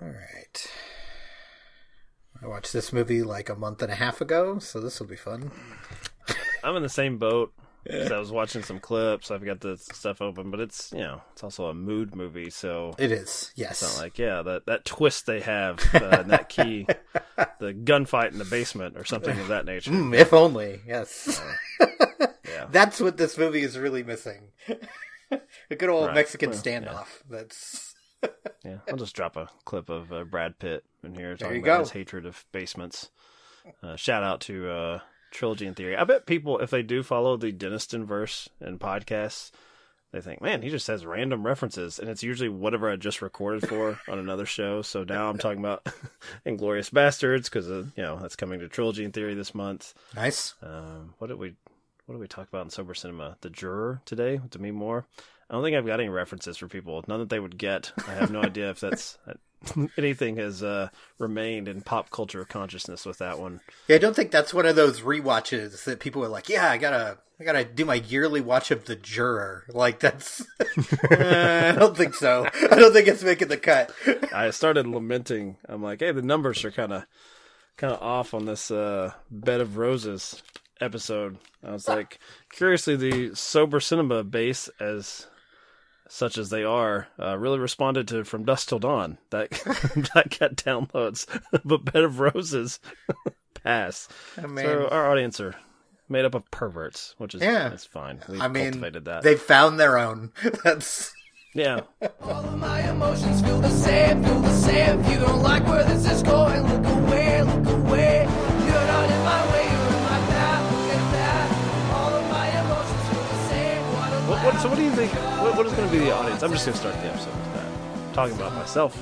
All right. I watched this movie like a month and a half ago, so this will be fun. I'm in the same boat. I was watching some clips. I've got the stuff open, but it's you know it's also a mood movie, so It is, yes. it's not like yeah that that twist they have uh, that key, the gunfight in the basement or something of that nature. Mm, if only, yes. Yeah, That's what this movie is really missing. a good old Right. Mexican Well, standoff. That's yeah. I'll just drop a clip of uh, Brad Pitt in here talking about go. his hatred of basements. Uh, shout out to uh, Trilogy and Theory. I bet people, if they do follow the Deniston verse and podcasts, they think, man, he just has random references, and it's usually whatever I just recorded for on another show. So now I'm talking about Inglourious Basterds because you know that's coming to Trilogy and Theory this month. nice. Um, what did we what did we talk about in sober cinema? The Juror today with Demi Moore. I don't think I've got any references for people. None that they would get. I have no idea if that's anything has uh, remained in pop culture consciousness with that one. Yeah, I don't think that's one of those rewatches that people are like, yeah, I gotta, I gotta do my yearly watch of The Juror. Like that's, Uh, I don't think so. I don't think it's making the cut. I started lamenting. I'm like, hey, the numbers are kind of kind of off on this uh, Bed of Roses episode. I was like, curiously, the sober cinema base as such as they are, uh, really responded to From Dusk Till Dawn. That that got downloads, but Bed of Roses pass. I mean, So our audience are made up of perverts, which is Yeah. that's fine. We've I mean, that. they found their own. That's Yeah, All of my emotions feel the same, feel the same. If you don't like where this is going, look away, look away. What a What, what, so what do you think? What, what is going to be the audience? I'm just going to start the episode with that. Talking about myself,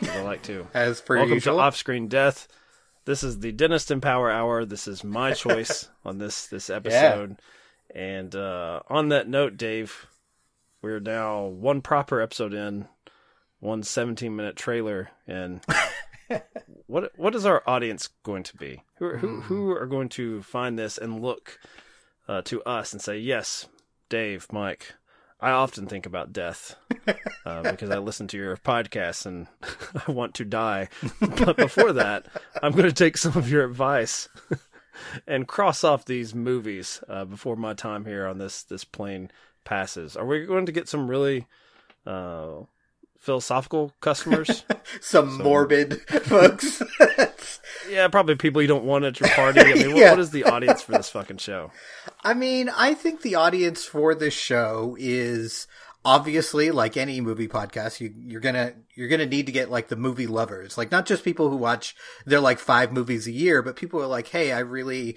as I like to. as per Welcome usual. to Off Screen Death. This is the Deniston Power Hour. This is my choice on this this episode. And uh, on that note, Dave, we're now one proper episode in, one 17 minute trailer, and what what is our audience going to be? Who are- who who are going to find this and look uh, to us and say, yes, Dave, Mike, I often think about death uh, because I listen to your podcasts and I want to die. But before that, I'm going to take some of your advice and cross off these movies uh, before my time here on this this plane passes. Are we going to get some really uh, philosophical customers? Some morbid folks. Yeah, probably people you don't want at your party. I mean, what, Yeah. what is the audience for this fucking show? I mean, I think the audience for this show is obviously like any movie podcast. You, you're gonna you're gonna need to get like the movie lovers, like not just people who watch their like five movies a year, but people who are like, hey, I really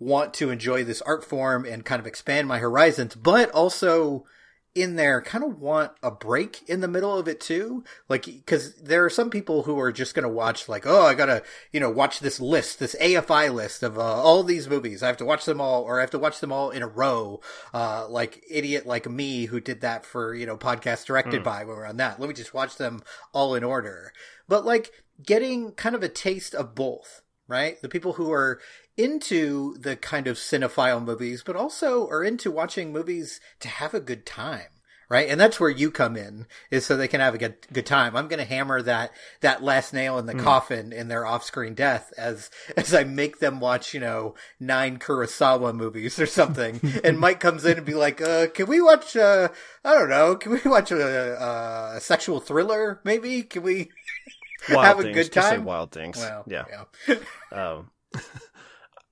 want to enjoy this art form and kind of expand my horizons, but also in there kind of want a break in the middle of it too. Like because there are some people who are just going to watch like oh i gotta you know watch this list this afi list of uh, all these movies. I have to watch them all or i have to watch them all in a row. Uh, like idiot like me who did that for you know podcast directed by when we're on that. Let me just watch them all in order. But like getting kind of a taste of both right? The people who are into the kind of cinephile movies, but also are into watching movies to have a good time. Right. And that's where you come in is so they can have a good, good time. I'm going to hammer that, that last nail in the coffin in their off screen death as, as I make them watch, you know, nine Kurosawa movies or something. and Mike comes in and be like, uh, can we watch, uh, I don't know, can we watch a, a sexual thriller maybe? Can we Wild have a things. good Just say time? wild things. Well, yeah. yeah. Um,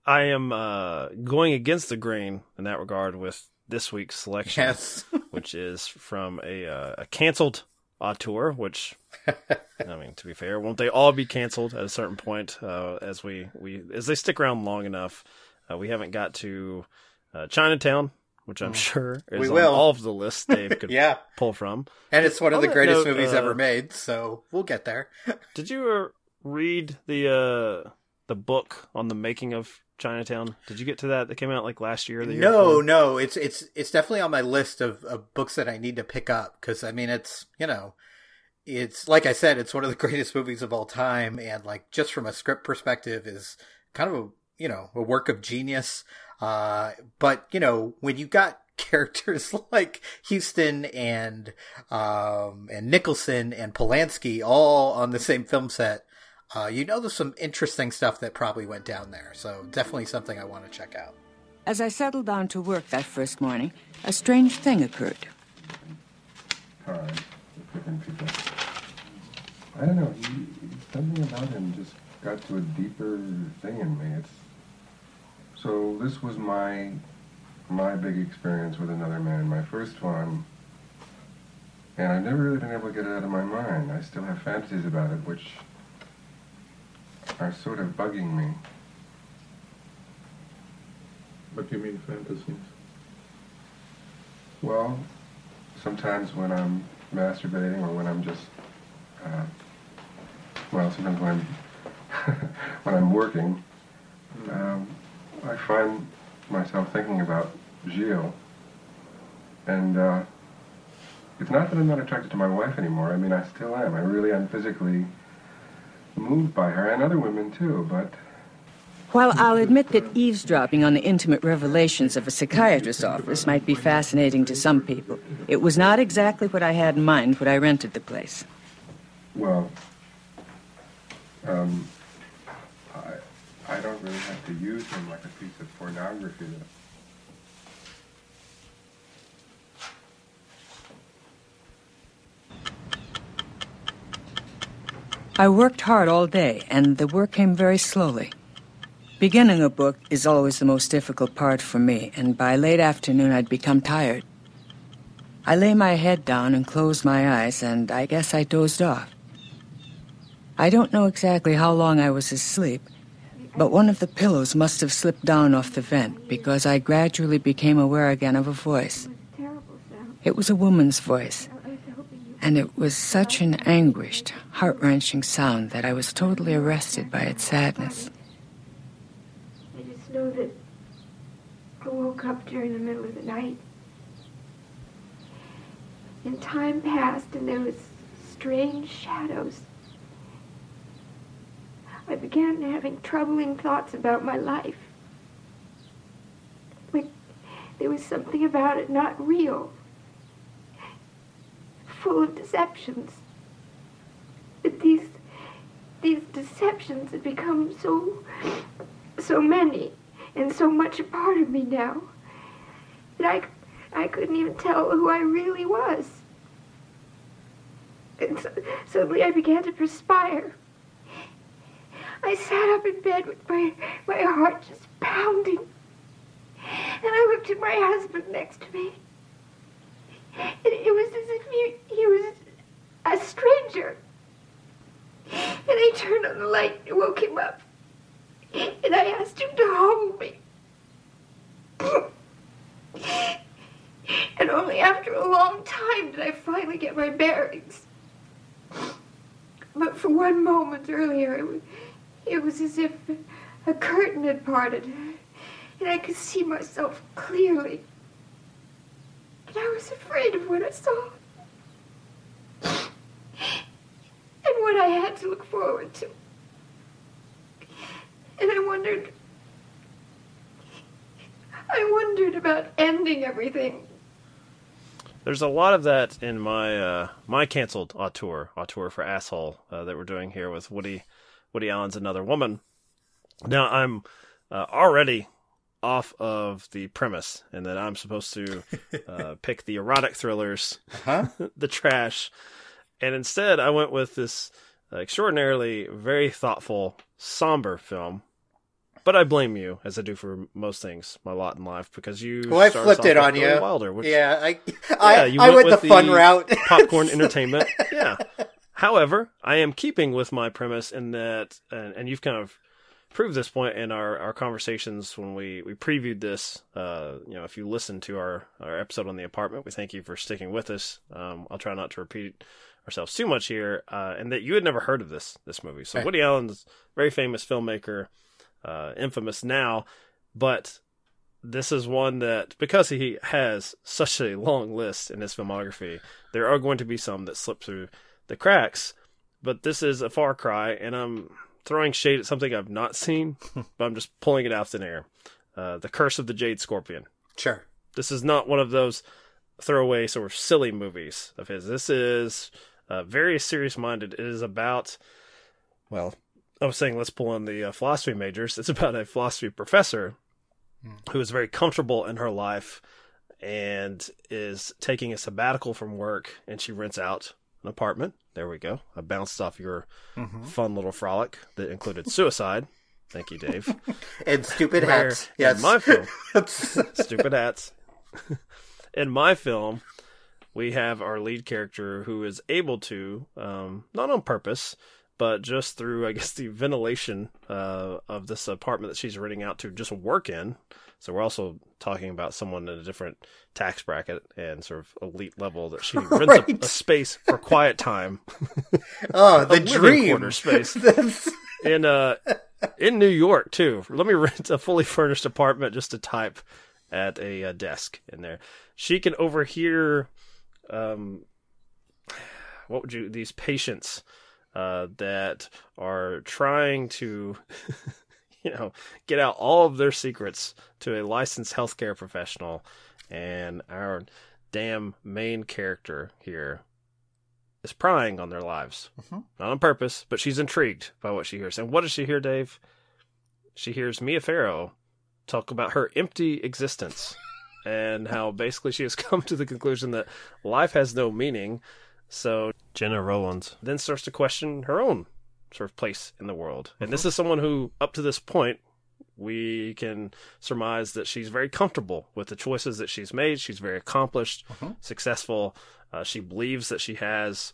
I am uh, going against the grain in that regard with this week's selection, Yes. which is from a uh, a canceled auteur. Which I mean, to be fair, won't they all be canceled at a certain point? Uh, as we we as they stick around long enough, uh, we haven't got to uh, Chinatown, which I'm sure is We on will. all of the lists Dave could Yeah. pull from. And it's one of On the greatest note, movies uh, ever made, so we'll get there. Did you uh, read the uh, the book on the making of Chinatown? Did you get to that? That came out like last year. The year No, before? no, it's it's it's definitely on my list of, of books that I need to pick up because I mean it's you know it's like I said it's one of the greatest movies of all time and like just from a script perspective is kind of a you know a work of genius. Uh, but you know when you got characters like Huston and um, and Nicholson and Polanski all on the same film set, uh, you know there's some interesting stuff that probably went down there. So definitely something I want to check out. As I settled down to work that first morning, a strange thing occurred. Time with people. I don't know. He, something about him just got to a deeper thing in me. It's so. This was my my big experience with another man. My first one, and I've never really been able to get it out of my mind. I still have fantasies about it, which are sort of bugging me. What do you mean fantasies? Well, sometimes when I'm masturbating or when I'm just, uh, well, sometimes when I'm, when I'm working, um, I find myself thinking about Gilles. And uh, it's not that I'm not attracted to my wife anymore. I mean, I still am. I really am physically moved by her and other women too, but While I'll admit that eavesdropping on the intimate revelations of a psychiatrist's office might be fascinating to some people, it was not exactly what I had in mind when I rented the place. Well, um, I, I don't really have to use him like a piece of pornography. I worked hard all day, and the work came very slowly. Beginning a book is always the most difficult part for me, and by late afternoon I'd become tired. I lay my head down and closed my eyes, and I guess I dozed off. I don't know exactly how long I was asleep, but one of the pillows must have slipped down off the vent because I gradually became aware again of a voice. It was a woman's voice, and it was such an anguished, heart wrenching sound that I was totally arrested by its sadness. I just know that I woke up during the middle of the night. And time passed and there was strange shadows. I began having troubling thoughts about my life. Like there was something about it not real. Full of deceptions. But these these deceptions have become so so many and so much a part of me now that I, I couldn't even tell who I really was. And so, suddenly I began to perspire. I sat up in bed with my, my heart just pounding. And I looked at my husband next to me. And it was as if he, he was a stranger. And I turned on the light and woke him up. And I asked him to hold me. And only after a long time did I finally get my bearings. But for one moment earlier, it it was as if a curtain had parted, and I could see myself clearly. I was afraid of what I saw. And what I had to look forward to. And I wondered. I wondered about ending everything. There's a lot of that in my uh, my canceled auteur auteur for asshole uh, that we're doing here with Woody Woody Allen's Another Woman. Now I'm uh, already off of the premise, and that I'm supposed to uh, pick the erotic thrillers, Huh? the trash, and instead I went with this extraordinarily very thoughtful, somber film. But I blame you, as I do for most things, my lot in life, because you. Well, I flipped it on you. Wilder, which yeah, I, yeah, I, you I went, with the fun route. popcorn entertainment. Yeah. However, I am keeping with my premise in that, and, and you've kind of proved this point in our, our conversations when we, we previewed this. Uh, you know, if you listened to our, our episode on the apartment, we thank you for sticking with us. Um, I'll try not to repeat ourselves too much here, uh, and that you had never heard of this this movie. So Right. Woody Allen's very famous filmmaker, uh, infamous now, but this is one that because he has such a long list in his filmography, there are going to be some that slip through the cracks. But this is a far cry, and I'm throwing shade at something I've not seen, but I'm just pulling it out of thin air. Uh, the Curse of the Jade Scorpion. Sure. this is not one of those throwaway sort of silly movies of his. This is uh, very serious minded. It is about, well, I was saying let's pull in the uh, philosophy majors. It's about a philosophy professor who is very comfortable in her life and is taking a sabbatical from work, and she rents out an apartment. There we go. I bounced off your fun little frolic that included suicide. Thank you, Dave. And stupid Where hats. in my film, stupid hats. in my film, we have our lead character who is able to, um, not on purpose, but just through, I guess, the ventilation uh, of this apartment that she's renting out to just work in. So we're also talking about someone in a different tax bracket and sort of elite level that she rents a, Right. a space for quiet time oh, the dream. quarter space. In uh in New York too. Let me rent a fully furnished apartment just to type at a, uh desk in there. She can overhear um what would you these patients uh that are trying to you know get out all of their secrets to a licensed healthcare professional and our damn main character here is prying on their lives mm-hmm. not on purpose, but she's intrigued by what she hears. And what does she hear, Dave? She hears Mia Farrow talk about her empty existence and how basically she has come to the conclusion that life has no meaning. So Gena Rowlands then starts to question her own sort of place in the world. And this is someone who, up to this point, we can surmise that she's very comfortable with the choices that she's made. She's very accomplished, successful. Uh, she believes that she has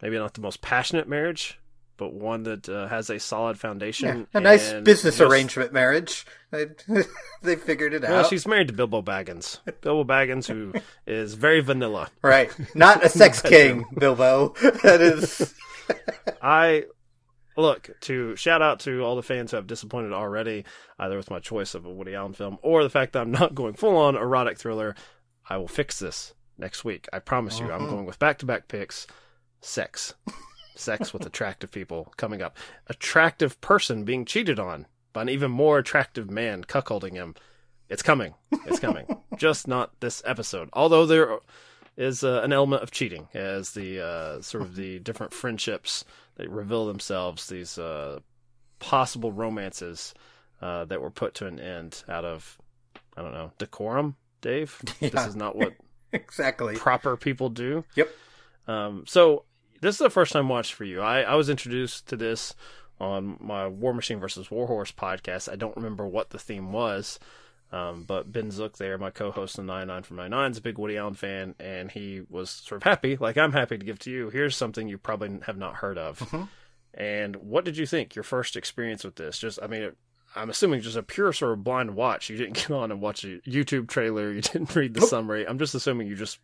maybe not the most passionate marriage, but one that uh, has a solid foundation. a nice business just- arrangement marriage. They, they figured it Well, out. she's married to Bilbo Baggins. Bilbo Baggins, who is very vanilla. Right. Not a sex king, Bilbo. That is. I look to shout out to all the fans who have disappointed already, either with my choice of a Woody Allen film or the fact that I'm not going full on erotic thriller. I will fix this next week. I promise you. I'm uh-huh. going with back to back picks. Sex. Sex with attractive people coming up. Attractive person being cheated on by an even more attractive man cuckolding him. It's coming. It's coming. Just not this episode. Although there is uh, an element of cheating as the uh, sort of the different friendships that reveal themselves, these uh, possible romances uh, that were put to an end out of I don't know decorum. Dave, this is not what Exactly. proper people do. Yep. Um, so this is the first time watch for you. I, I was introduced to this on my War Machine versus Warhorse podcast. I don't remember what the theme was. Um, but Ben Zook there, my co-host on 99 from 99, is a big Woody Allen fan, and he was sort of happy, like I'm happy to give to you. Here's something you probably have not heard of. And what did you think? Your first experience with this? Just, I mean, I'm assuming just a pure sort of blind watch. You didn't get on and watch a YouTube trailer. You didn't read the summary. I'm just assuming you just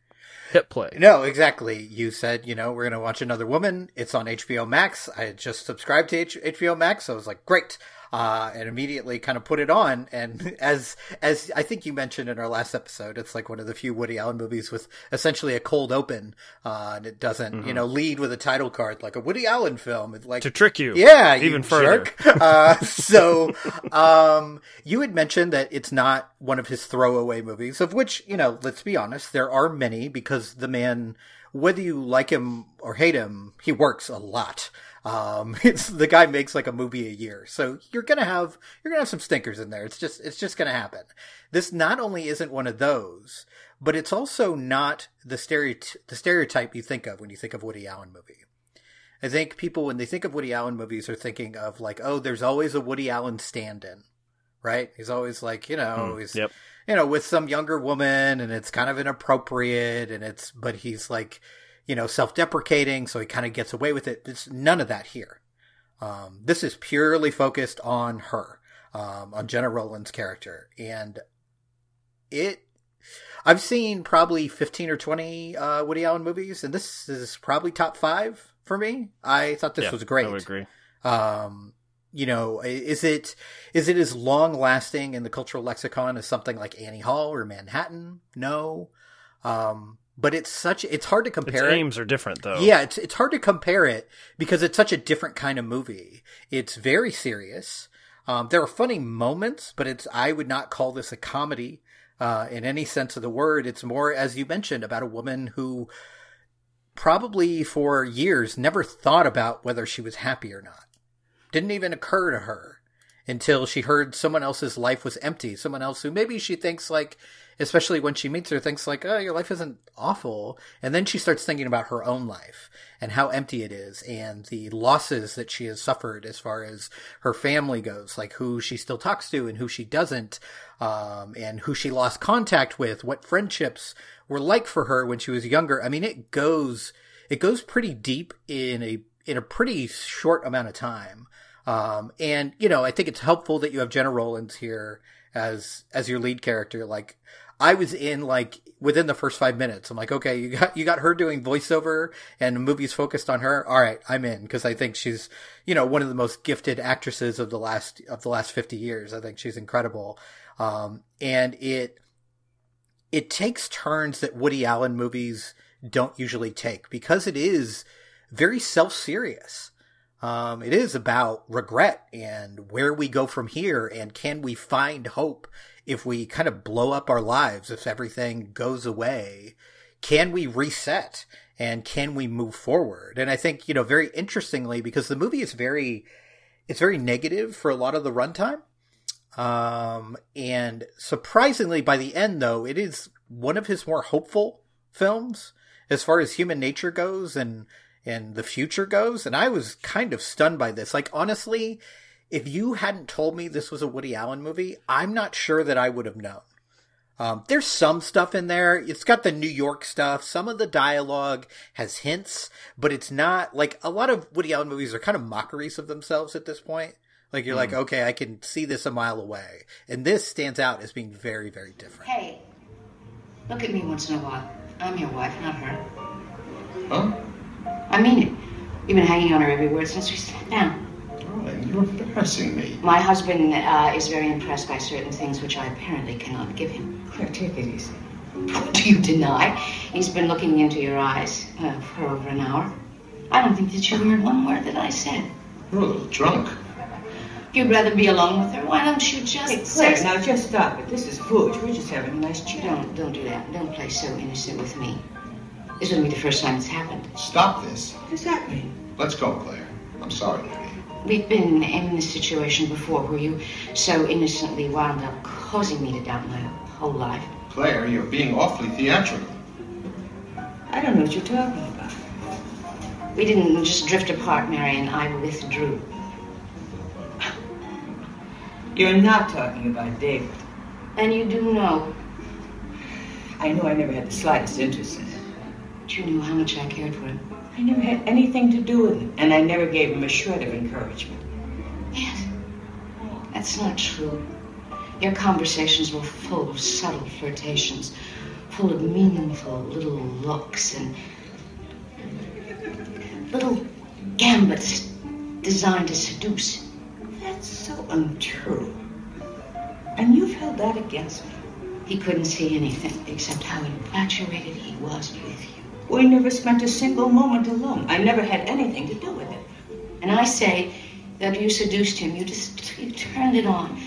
hit play. No, exactly. You said, you know, we're going to watch Another Woman. It's on HBO Max. I had just subscribed to H- HBO Max. So I was like, great. Uh, and immediately kind of put it on. And as, as I think you mentioned in our last episode, it's like one of the few Woody Allen movies with essentially a cold open. Uh, and it doesn't, you know, lead with a title card like a Woody Allen film. It's like, To trick you. yeah, you even further. jerk. uh, so, um, you had mentioned that it's not one of his throwaway movies, of which, you know, let's be honest, there are many because the man, whether you like him or hate him, he works a lot. Um, it's the guy makes like a movie a year. So you're going to have, you're to have some stinkers in there. It's just, it's just going to happen. This not only isn't one of those, but it's also not the stereoty- the stereotype you think of when you think of Woody Allen movie. I think people, when they think of Woody Allen movies, are thinking of like, oh, there's always a Woody Allen stand-in, right? He's always like, you know, he's, Yep. you know, with some younger woman, and it's kind of inappropriate, and it's, but he's like, you know, self-deprecating, so he kind of gets away with it. There's none of that here. Um, this is purely focused on her, um, on Gena Rowland's character, and it. I've seen probably fifteen or twenty uh, Woody Allen movies, and this is probably top five for me. I thought this Yeah, was great. I would agree. Um, you know, is it is it as long lasting in the cultural lexicon as something like Annie Hall or Manhattan? No. Um, but it's such it's hard to Its compare. it. aims are different, though. Yeah, it's it's hard to compare it because it's such a different kind of movie. It's very serious. Um, there are funny moments, but it's I would not call this a comedy. uh, in any sense of the word. It's more, as you mentioned, about a woman who probably for years never thought about whether she was happy or not. Didn't even occur to her until she heard someone else's life was empty. Someone else who maybe she thinks like, especially when she meets her, thinks like, oh, your life isn't awful. And then she starts thinking about her own life and how empty it is and the losses that she has suffered as far as her family goes, like who she still talks to and who she doesn't, um, and who she lost contact with, what friendships were like for her when she was younger. I mean, it goes, it goes pretty deep in a, in a pretty short amount of time. Um, and you know, I think it's helpful that you have Gena Rowlands here as, as your lead character. Like, I was in like within the first five minutes. I'm like, okay, you got you got her doing voiceover, and the movie's focused on her. All right, I'm in because I think she's you know one of the most gifted actresses of the last of the last 50 years. I think she's incredible, um, and it it takes turns that Woody Allen movies don't usually take because it is very self serious. Um, it is about regret and where we go from here and can we find hope if we kind of blow up our lives, if everything goes away, can we reset and can we move forward? And I think, you know, very interestingly, because the movie is very, it's very negative for a lot of the runtime. Um, and surprisingly, by the end, though, it is one of his more hopeful films as far as human nature goes and, and the future goes. And I was kind of stunned by this. Like, honestly, if you hadn't told me this was a Woody Allen movie, I'm not sure that I would have known. Um, there's some stuff in there. It's got the New York stuff. Some of the dialogue has hints, but it's not like a lot of Woody Allen movies are kind of mockeries of themselves at this point. Like you're mm. like, okay, I can see this a mile away. And this stands out as being very, very different. Hey, look at me once in a while. I'm your wife, not her. Huh? I mean it. You've been hanging on her every word since we sat down. You're embarrassing me. My husband uh, is very impressed by certain things which I apparently cannot give him. Claire, take it easy. Do you deny? He's been looking into your eyes uh, for over an hour. I don't think that you heard one word that I said. You're a little drunk. If you'd rather be alone with her, why don't you just hey, Claire, say... now just stop it. This is foolish. We're just having a nice chat. Don't, don't do that. Don't play so innocent with me. This wouldn't be the first time it's happened. Stop this. What does that mean? Let's go, Claire. I'm sorry, baby. We've been in this situation before where you so innocently wound up causing me to doubt my whole life. Claire, you're being awfully theatrical. I don't know what you're talking about. We didn't just drift apart, Marion. I withdrew. You're not talking about David. And you do know. I know I never had the slightest interest in him. But you knew how much I cared for him. I never had anything to do with him, and I never gave him a shred of encouragement. Yes, that's not true. Your conversations were full of subtle flirtations, full of meaningful little looks and little gambits designed to seduce. That's so untrue. And you've held that against me. He couldn't see anything except how infatuated he was with you. We never spent a single moment alone. I never had anything to do with it. And I say that you seduced him. You just you turned it on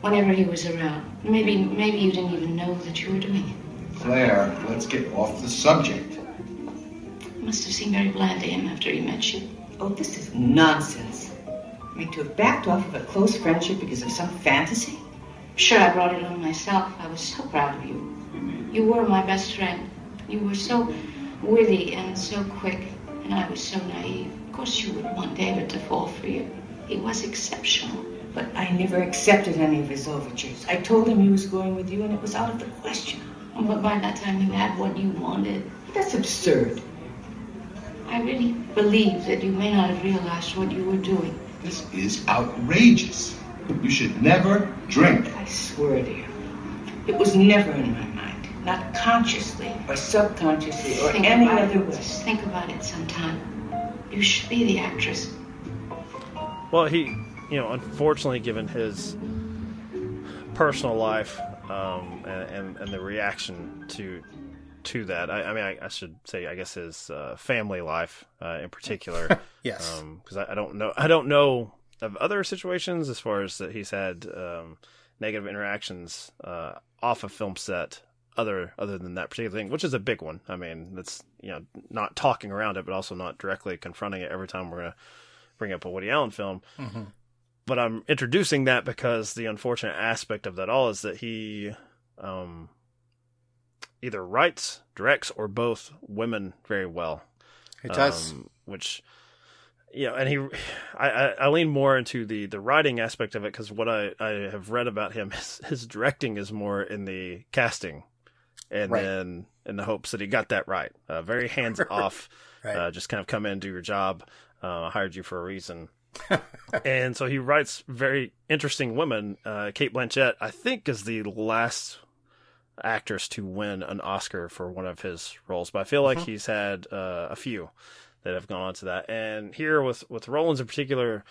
whenever he was around. Maybe maybe you didn't even know that you were doing it. Claire, let's get off the subject. It must have seemed very bland to him after he met you. Oh, this is nonsense. I mean, to have backed off of a close friendship because of some fantasy? Sure, I brought it on myself. I was so proud of you. You were my best friend. You were so witty and so quick, and I was so naive. Of course, you would want David to fall for you. He was exceptional. But I never accepted any of his overtures. I told him he was going with you, and it was out of the question. But by that time, you had what you wanted. That's absurd. I really believe that you may not have realized what you were doing. This is outrageous. You should never drink. I swear to you, it was never in my not consciously or subconsciously or think any other way. Just think about it sometime. You should be the actress. Well, he, you know, unfortunately, given his personal life um, and, and, and the reaction to to that, I, I mean, I, I, should say, I guess his uh, family life uh, in particular. yes, because um, I, I, don't know, I don't know of other situations as far as that he's had. Um, negative interactions uh, off a film set other other than that particular thing, which is a big one. I mean, that's you know not talking around it, but also not directly confronting it every time we're gonna bring up a Woody Allen film. Mm-hmm. But I'm introducing that because the unfortunate aspect of that all is that he um, either writes, directs, or both women very well. It does, um, which you know, and he, I, I, I lean more into the the writing aspect of it because what I, I have read about him, his, his directing is more in the casting, and Right. then in the hopes that he got that right. Uh, very hands off, Right. uh, just kind of come in, do your job. Uh, I hired you for a reason. and so he writes very interesting women. Uh, Cate Blanchett, I think, is the last actress to win an Oscar for one of his roles, but I feel like Mhm. he's had uh, a few that have gone on to that. And here with with Rollins in particular,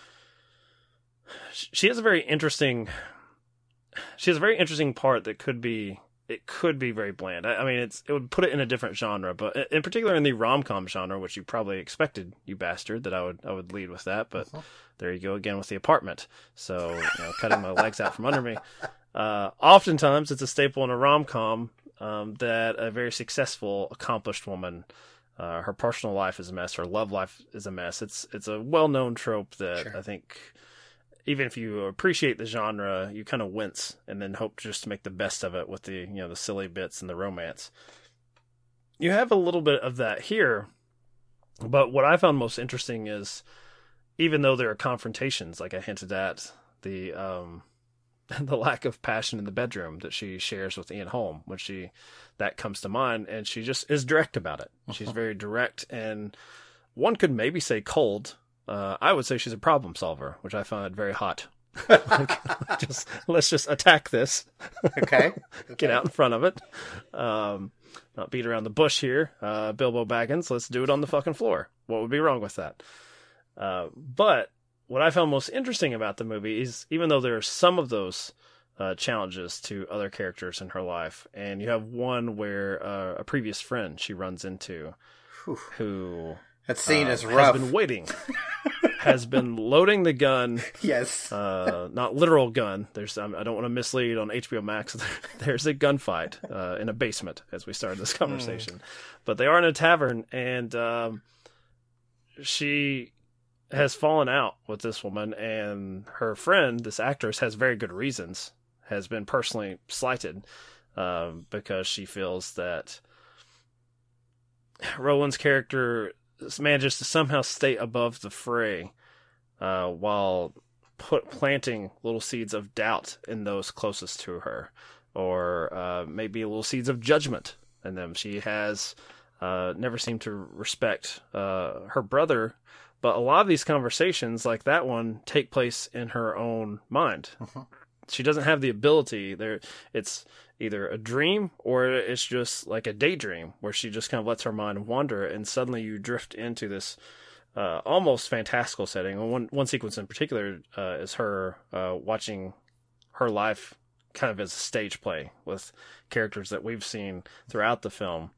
she has a very interesting. She has a very interesting part that could be it could be very bland. I, I mean, it's it would put it in a different genre, but in- particular in the rom com genre, which you probably expected, you bastard, that I would I would lead with that. But there you go again with the apartment. So you know, cutting my legs out from under me. Uh, oftentimes, it's a staple in a rom com um, that a very successful, accomplished woman, uh, her personal life is a mess, her love life is a mess. It's it's a well known trope that Sure. I think even if you appreciate the genre, you kind of wince and then hope just to make the best of it with the you know the silly bits and the romance. You have a little bit of that here, but what I found most interesting is even though there are confrontations, like I hinted at, the um, the lack of passion in the bedroom that she shares with Ian Holm, when she that comes to mind, and she just is direct about it. She's very direct, and one could maybe say cold. Uh, I would say she's a problem solver, which I find very hot. Like, just let's just attack this. Okay. Get out in front of it. Um, not beat around the bush here. Uh, Bilbo Baggins, let's do it on the fucking floor. What would be wrong with that? Uh, but what I found most interesting about the movie is even though there are some of those uh, challenges to other characters in her life, and you have one where uh, a previous friend she runs into who That scene uh, is rough. has been waiting, has been loading the gun. Yes. Uh, not literal gun. There's um, I don't want to mislead on HBO Max. There's a gunfight uh, in a basement as we started this conversation, but they are in a tavern, and um, she has fallen out with this woman, and her friend, this actress, has very good reasons. Has been personally slighted um, because she feels that Roland's character manages to somehow stay above the fray uh, while put planting little seeds of doubt in those closest to her, or uh, maybe little seeds of judgment in them. She has uh, never seemed to respect uh, her brother, but a lot of these conversations, like that one, take place in her own mind. She doesn't have the ability. There, it's either a dream or it's just like a daydream where she just kind of lets her mind wander, and suddenly you drift into this uh, almost fantastical setting. And one one sequence in particular uh, is her uh, watching her life kind of as a stage play with characters that we've seen throughout the film.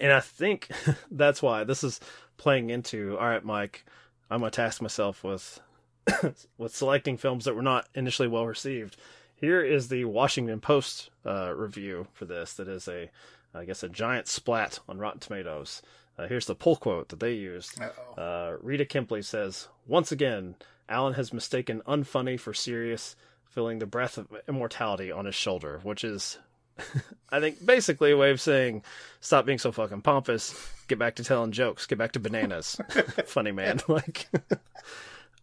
And I think that's why this is playing into all right, Mike. I'm gonna task myself with with selecting films that were not initially well received. Here is the Washington Post uh, review for this. That is a, I guess, a giant splat on Rotten Tomatoes. Uh, here's the pull quote that they used. Uh, Rita Kempley says, "Once again, Allen has mistaken unfunny for serious, feeling the breath of immortality on his shoulder," which is, I think, basically a way of saying, "Stop being so fucking pompous. Get back to telling jokes. Get back to bananas, funny man." Like,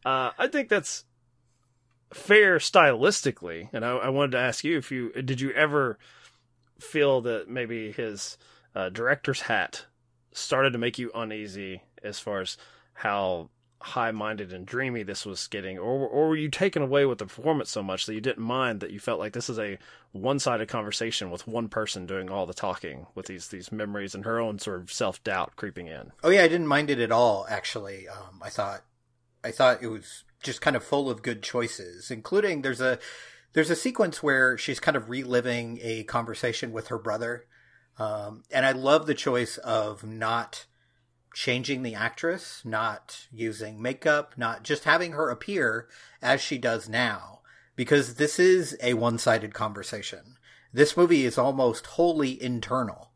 uh, I think that's fair stylistically, and I, I wanted to ask you if you did you ever feel that maybe his uh, director's hat started to make you uneasy as far as how high-minded and dreamy this was getting, or or were you taken away with the performance so much that you didn't mind that you felt like this is a one-sided conversation with one person doing all the talking, with these these memories and her own sort of self-doubt creeping in? Oh yeah, I didn't mind it at all. Actually, um, I thought, I thought it was just kind of full of good choices, including there's a there's a sequence where she's kind of reliving a conversation with her brother, um, and I love the choice of not changing the actress, not using makeup, not just having her appear as she does now. because this is a one-sided conversation. This movie is almost wholly internal.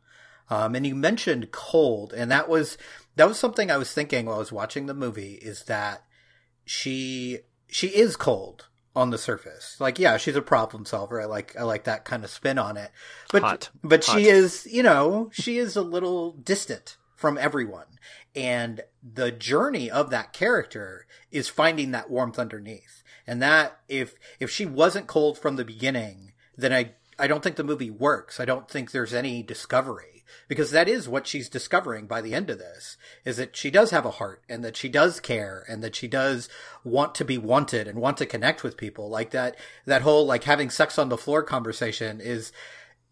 Um, and you mentioned cold, and that was that was something I was thinking while I was watching the movie. Is that she she is cold on the surface. Like, yeah, she's a problem solver. I like I like that kind of spin on it. But Hot. but Hot. she is, you know, she is a little distant from everyone. And the journey of that character is finding that warmth underneath. And that if if she wasn't cold from the beginning, then I I don't think the movie works. I don't think there's any discovery because that is what she's discovering by the end of this is that she does have a heart and that she does care and that she does want to be wanted and want to connect with people like that that whole like having sex on the floor conversation is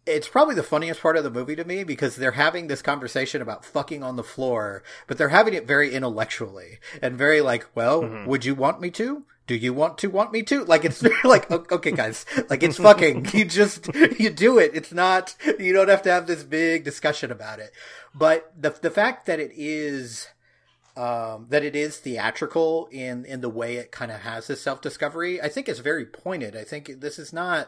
it's probably the funniest part of the movie to me because they're having this conversation about fucking on the floor, but they're having it very intellectually and very like, well, mm-hmm. would you want me to? Do you want to want me to? Like it's like okay, guys, like it's fucking. You just you do it. It's not. You don't have to have this big discussion about it. But the the fact that it is um, that it is theatrical in in the way it kind of has this self discovery, I think is very pointed. I think this is not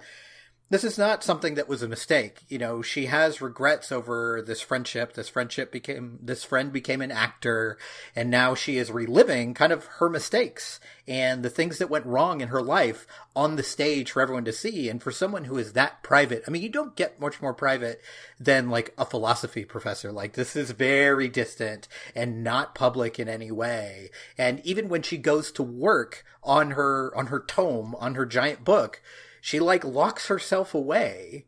this is not something that was a mistake. You know, she has regrets over this friendship. This friendship became, this friend became an actor, and now she is reliving kind of her mistakes and the things that went wrong in her life on the stage for everyone to see. And for someone who is that private, I mean, you don't get much more private than like a philosophy professor. Like, this is very distant and not public in any way. And even when she goes to work on her, on her tome, on her giant book, she like locks herself away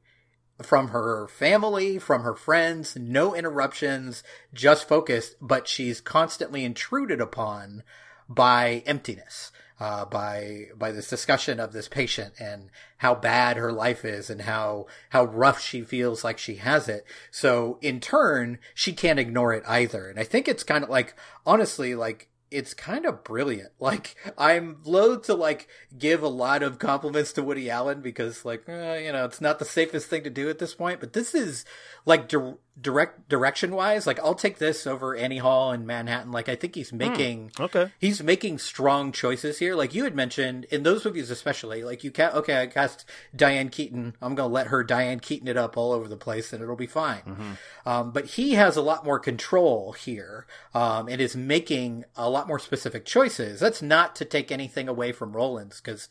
from her family, from her friends, no interruptions, just focused, but she's constantly intruded upon by emptiness. Uh, by by this discussion of this patient and how bad her life is and how how rough she feels like she has it. So in turn, she can't ignore it either. And I think it's kind of like honestly like it's kind of brilliant. Like I'm loath to like give a lot of compliments to Woody Allen because like eh, you know it's not the safest thing to do at this point. But this is like dir- direct direction wise. Like I'll take this over Annie Hall and Manhattan. Like I think he's making Okay. he's making strong choices here. Like you had mentioned in those movies, especially like you can't okay, I cast Diane Keaton. I'm gonna let her Diane Keaton it up all over the place, and it'll be fine. Um, but he has a lot more control here, um, and is making a lot more specific choices. That's not to take anything away from Rollins, because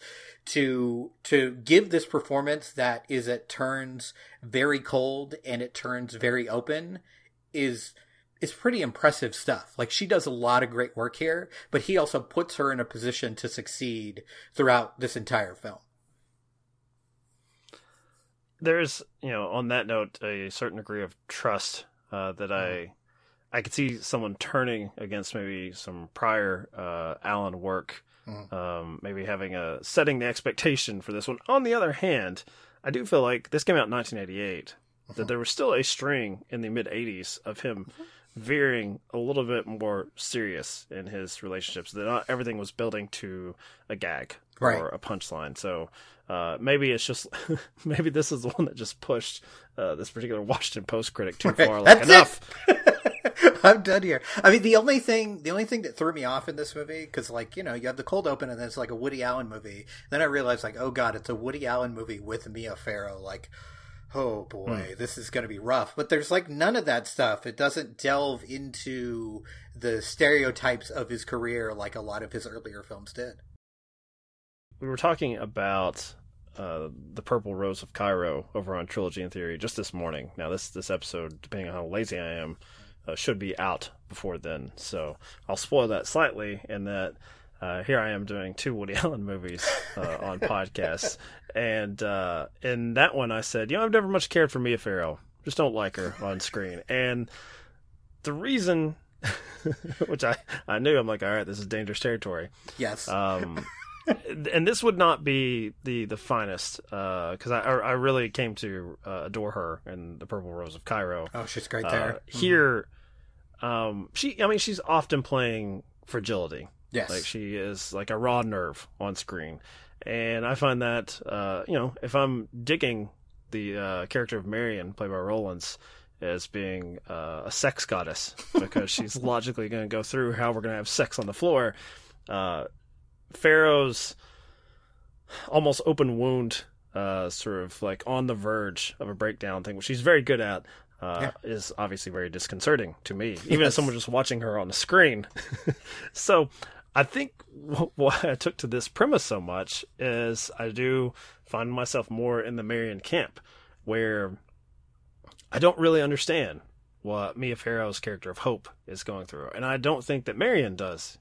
to to give this performance that is at turns very cold and it turns very open is is pretty impressive stuff. Like she does a lot of great work here, but he also puts her in a position to succeed throughout this entire film. there's you know on that note a certain degree of trust uh, that I I could see someone turning against maybe some prior uh, Allen work, um, maybe having a setting the expectation for this one. On the other hand, I do feel like this came out in 1988. That there was still a string in the mid 80s of him veering a little bit more serious in his relationships. That not everything was building to a gag Right. or a punchline. So uh, maybe it's just maybe this is the one that just pushed uh, this particular Washington Post critic too Right. far. Like That's enough. I'm done here. I mean, the only thing, the only thing that threw me off in this movie, because like you know, you have the cold open and then it's like a Woody Allen movie. Then I realized like, oh god, it's a Woody Allen movie with Mia Farrow. Like, oh boy, this is going to be rough. But there's like none of that stuff. It doesn't delve into the stereotypes of his career like a lot of his earlier films did. we were talking about uh, the Purple Rose of Cairo over on Trilogy and Theory just this morning. Now, this this episode, depending on how lazy I am, uh, should be out before then. So I'll spoil that slightly in that uh, here I am doing two Woody Allen movies uh, on podcasts, and uh, in that one I said, you know, I've never much cared for Mia Farrow. Just don't like her on screen, and the reason. which I, I knew I'm like all right this is dangerous territory Yes. um, and this would not be the the finest because I I really came to uh, adore her in the Purple Rose of Cairo. oh, she's great Uh, there. Here, um, she I mean she's often playing fragility. Yes. Like she is like a raw nerve on screen, and I find that uh, you know if I'm digging the uh, character of Marion, played by Rollins, as being uh, a sex goddess because she's logically going to go through how we're going to have sex on the floor. Uh, Farrow's almost open wound, uh, sort of like on the verge of a breakdown thing, which she's very good at. Uh, yeah. is obviously very disconcerting to me, even yes. as someone just watching her on the screen. so, I think why I took to this premise so much is I do find myself more in the Marion camp, where I don't really understand what Mia Farrow's character of Hope is going through, and I don't think that Marion does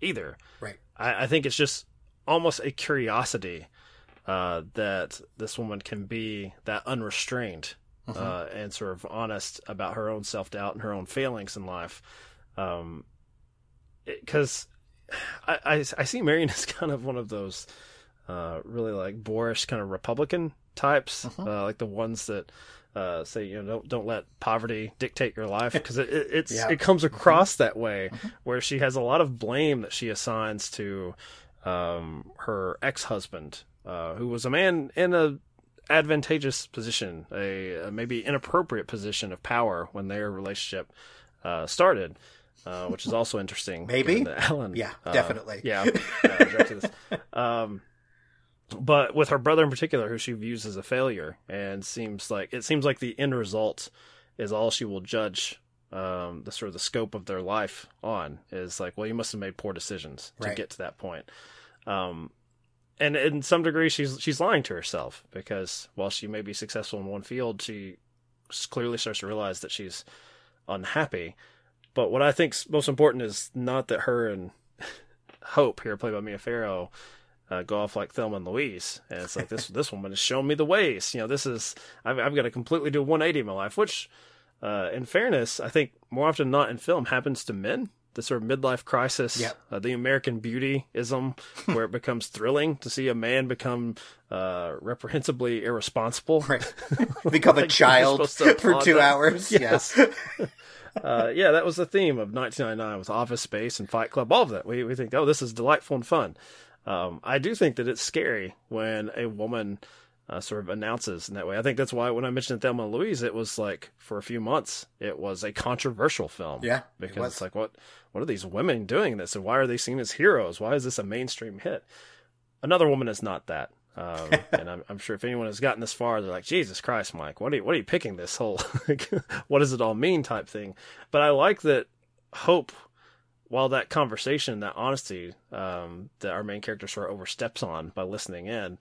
either. Right. I, I think it's just almost a curiosity uh, that this woman can be that unrestrained uh-huh. uh, and sort of honest about her own self doubt and her own failings in life. Because um, I, I, I, see Marion as kind of one of those uh, really like boorish kind of Republican types, uh-huh. Uh, like the ones that uh, say you know don't don't let poverty dictate your life because it, it, it's yeah. it comes mm-hmm. across that way mm-hmm. where she has a lot of blame that she assigns to um, her ex husband uh, who was a man in a advantageous position a, a, maybe inappropriate position of power when their relationship uh, started. Uh, which is also interesting. Maybe Allen. Yeah, uh, definitely. Yeah. um, but with her brother in particular, who she views as a failure, and seems like it seems like the end result is all she will judge um, the sort of the scope of their life on is like, well, you must have made poor decisions to right. get to that point. Um, and in some degree, she's she's lying to herself because while she may be successful in one field, she clearly starts to realize that she's unhappy. But what I think's most important is not that her and Hope, here played by Mia Farrow, uh, go off like Thelma and Louise, and it's like this this woman is showing me the ways. You know, this is I've, I've got to completely do 180 in my life, which, uh, in fairness, I think more often than not in film happens to men. The sort of midlife crisis, yep. uh, the American Beautyism, where it becomes thrilling to see a man become uh, reprehensibly irresponsible, right. become like a child for two that. hours. Yes. uh, yeah, that was the theme of 1999 with Office Space and Fight Club. All of that. We we think, oh, this is delightful and fun. Um, I do think that it's scary when a woman uh, sort of announces in that way. I think that's why when I mentioned Thelma and Louise, it was like for a few months it was a controversial film. Yeah, because it it's like what what are these women doing this, and why are they seen as heroes? Why is this a mainstream hit? Another woman is not that. Um, and I'm, I'm, sure if anyone has gotten this far, they're like, Jesus Christ, Mike, what are you, what are you picking this whole, what does it all mean type thing? But I like that Hope while that conversation, that honesty um, that our main character sort of oversteps on by listening in,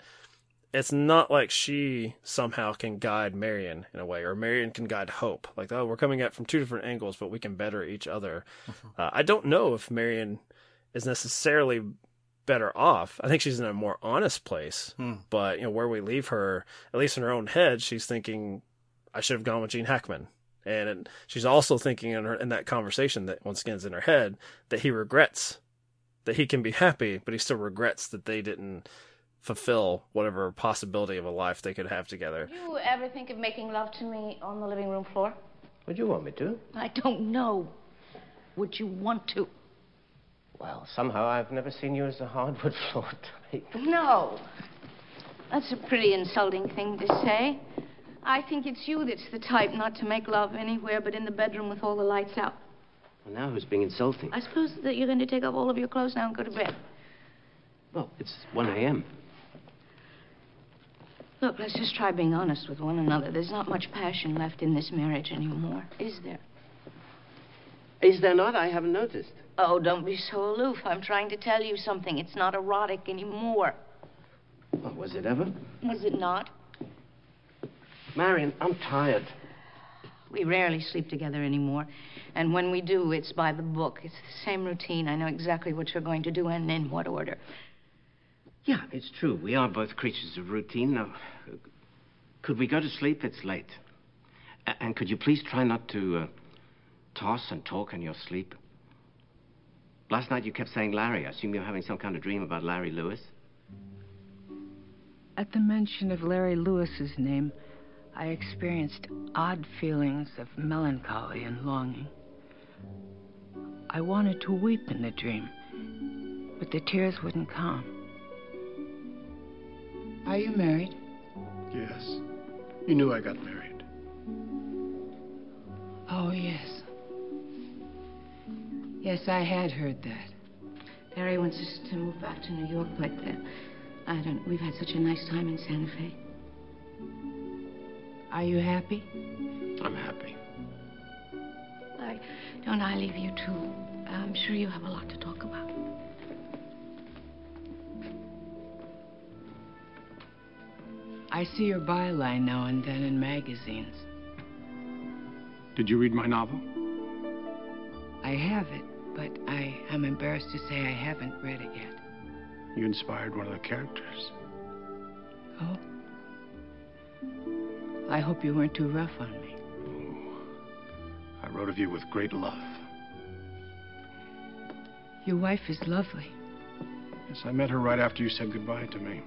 it's not like she somehow can guide Marion in a way, or Marion can guide Hope. Like, oh, we're coming at from two different angles, but we can better each other. Uh, I don't know if Marion is necessarily better off. I think she's in a more honest place, hmm. but you know where we leave her, at least in her own head, she's thinking, I should have gone with Gene Hackman and she's also thinking in her in that conversation that once again is in her head that he regrets that he can be happy, but he still regrets that they didn't fulfill whatever possibility of a life they could have together. Did you ever think of making love to me on the living room floor? Would you want me to? I don't know. Would you want to? Well, somehow I've never seen you as a hardwood floor type. No. That's a pretty insulting thing to say. I think it's you that's the type not to make love anywhere but in the bedroom with all the lights out. Well, now who's being insulting? I suppose that you're going to take off all of your clothes now and go to bed. Well, it's 1 a.m. Look, let's just try being honest with one another. There's not much passion left in this marriage anymore, is there? Is there not? I haven't noticed. Oh, don't be so aloof. I'm trying to tell you something. It's not erotic anymore. Well, was it ever? Was it not? Marion, I'm tired. We rarely sleep together anymore. And when we do, it's by the book. It's the same routine. I know exactly what you're going to do and in what order. Yeah, it's true. We are both creatures of routine. Now, could we go to sleep? It's late. and could you please try not to uh, toss and talk in your sleep? Last night you kept saying Larry. I assume you're having some kind of dream about Larry Lewis. At the mention of Larry Lewis's name, I experienced odd feelings of melancholy and longing. I wanted to weep in the dream, but the tears wouldn't come. Are you married? Yes. You knew I got married. Oh, yes. Yes, I had heard that. Larry wants us to move back to New York, but uh, I don't. We've had such a nice time in Santa Fe. Are you happy? I'm happy. I don't. I leave you too. I'm sure you have a lot to talk about. I see your byline now and then in magazines. Did you read my novel? I have it, but I am embarrassed to say I haven't read it yet. You inspired one of the characters. Oh? I hope you weren't too rough on me. I wrote of you with great love. Your wife is lovely. Yes, I met her right after you said goodbye to me.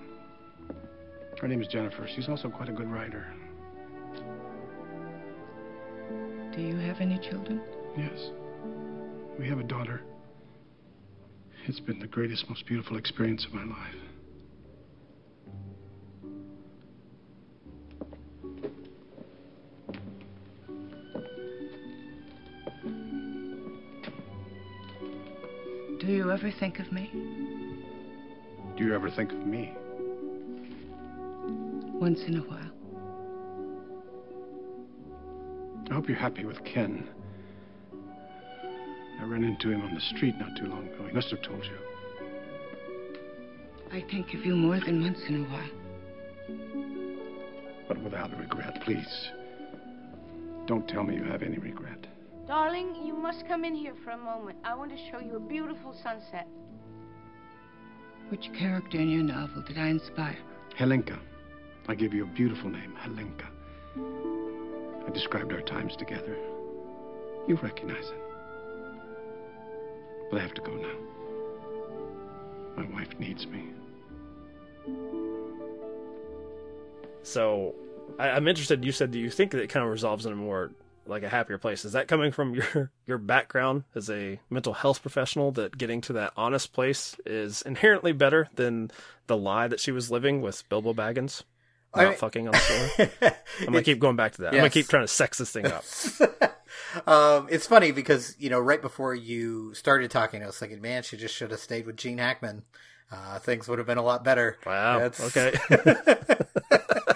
Her name is Jennifer. She's also quite a good writer. Do you have any children? Yes. We have a daughter. It's been the greatest, most beautiful experience of my life. You ever think of me? Do you ever think of me? Once in a while. I hope you're happy with Ken. I ran into him on the street not too long ago. He must have told you. I think of you more than once in a while. But without regret, please. Don't tell me you have any regret. Darling, you must come in here for a moment. I want to show you a beautiful sunset. Which character in your novel did I inspire? Helenka. I gave you a beautiful name, Helenka. I described our times together. You recognize it. But I have to go now. My wife needs me. So, I, I'm interested. You said that you think that it kind of resolves in a more like a happier place. Is that coming from your your background as a mental health professional? That getting to that honest place is inherently better than the lie that she was living with Bilbo Baggins, not I- fucking on the floor. I'm gonna keep going back to that. I'm gonna keep trying to sex this thing up. um, it's funny because you know right before you started talking, I was thinking, man, she just should have stayed with Gene Hackman. Uh, things would have been a lot better. Wow. That's- Okay.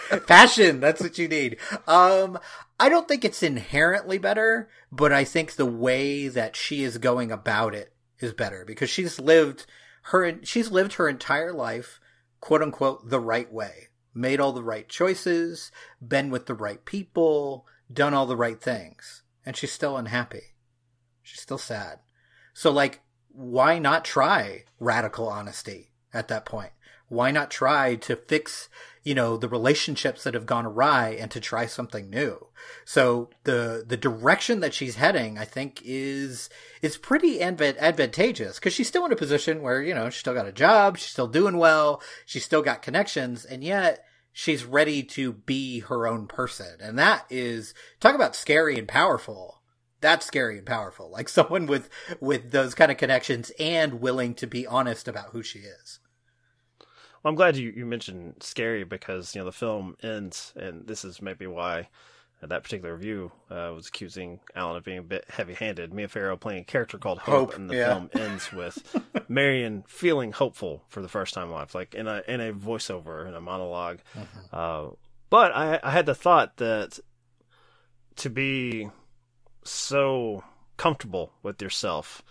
Passion. That's what you need. Um, I don't think it's inherently better, but I think the way that she is going about it is better because she's lived her, she's lived her entire life, quote unquote, the right way, made all the right choices, been with the right people, done all the right things, and she's still unhappy. She's still sad. So like, why not try radical honesty at that point? Why not try to fix, you know, the relationships that have gone awry and to try something new? So the, the direction that she's heading, I think is, is pretty adva- advantageous because she's still in a position where, you know, she's still got a job. She's still doing well. She's still got connections and yet she's ready to be her own person. And that is, talk about scary and powerful that's scary and powerful. Like someone with with those kind of connections and willing to be honest about who she is. I'm glad you, you mentioned scary because you know the film ends, and this is maybe why that particular review uh, was accusing Allen of being a bit heavy-handed. Mia Farrow playing a character called Hope, Hope, and the yeah. film ends with Marion feeling hopeful for the first time in life, like in a in a voiceover in a monolog Uh, but I, I had the thought that to be so comfortable with yourself,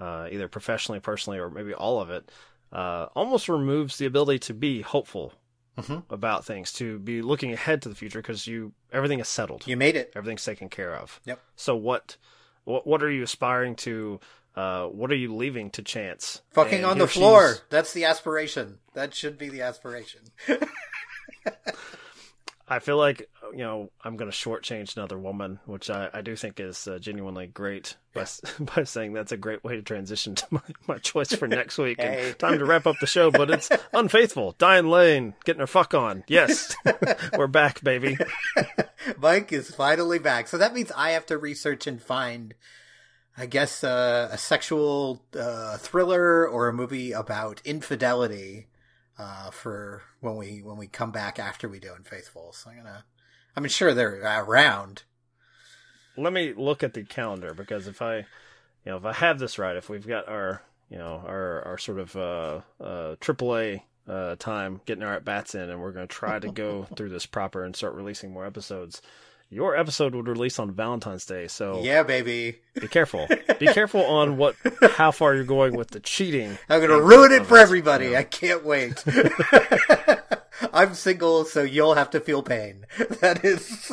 uh, either professionally, personally, or maybe all of it, uh, almost removes the ability to be hopeful Mhm. about things, to be looking ahead to the future because you everything is settled. You made it. Everything's taken care of. Yep. So what, what, what are you aspiring to? Uh, what are you leaving to chance? Fucking And on the floor. she's- That's the aspiration. That should be the aspiration. I feel like you know I'm going to shortchange another woman, which I, I do think is uh, genuinely great by s by saying that's a great way to transition to my, my choice for next week. Hey. And time to wrap up the show, but it's unfaithful. Diane Lane getting her fuck on. Yes, we're back, baby. Mike is finally back. So that means I have to research and find, I guess, uh, a sexual uh, thriller or a movie about infidelity uh, for when we when we come back after we do Unfaithful. So I'm gonna, I'm sure they're around. Let me look at the calendar because if I, you know, if I have this right, if we've got our, you know, our our sort of uh, uh, AAA uh, time getting our at bats in, and we're going to try to go through this proper and start releasing more episodes. Your episode would release on Valentine's Day, so Yeah, baby. be careful. Be careful on what, how far you're going with the cheating. I'm going to ruin it for everybody. I can't wait. I'm single, so you'll have to feel pain. That is.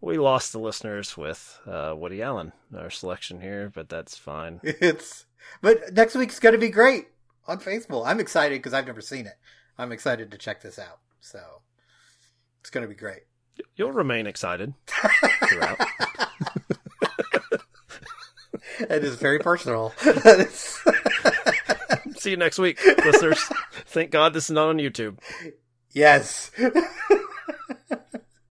We lost the listeners with uh, Woody Allen, our selection here, but that's fine. It's. But next week's going to be great Unfaithful. I'm excited because I've never seen it. I'm excited to check this out. So it's going to be great. You'll remain excited throughout. It is very personal. See you next week, listeners. Thank God this is not on YouTube. yes.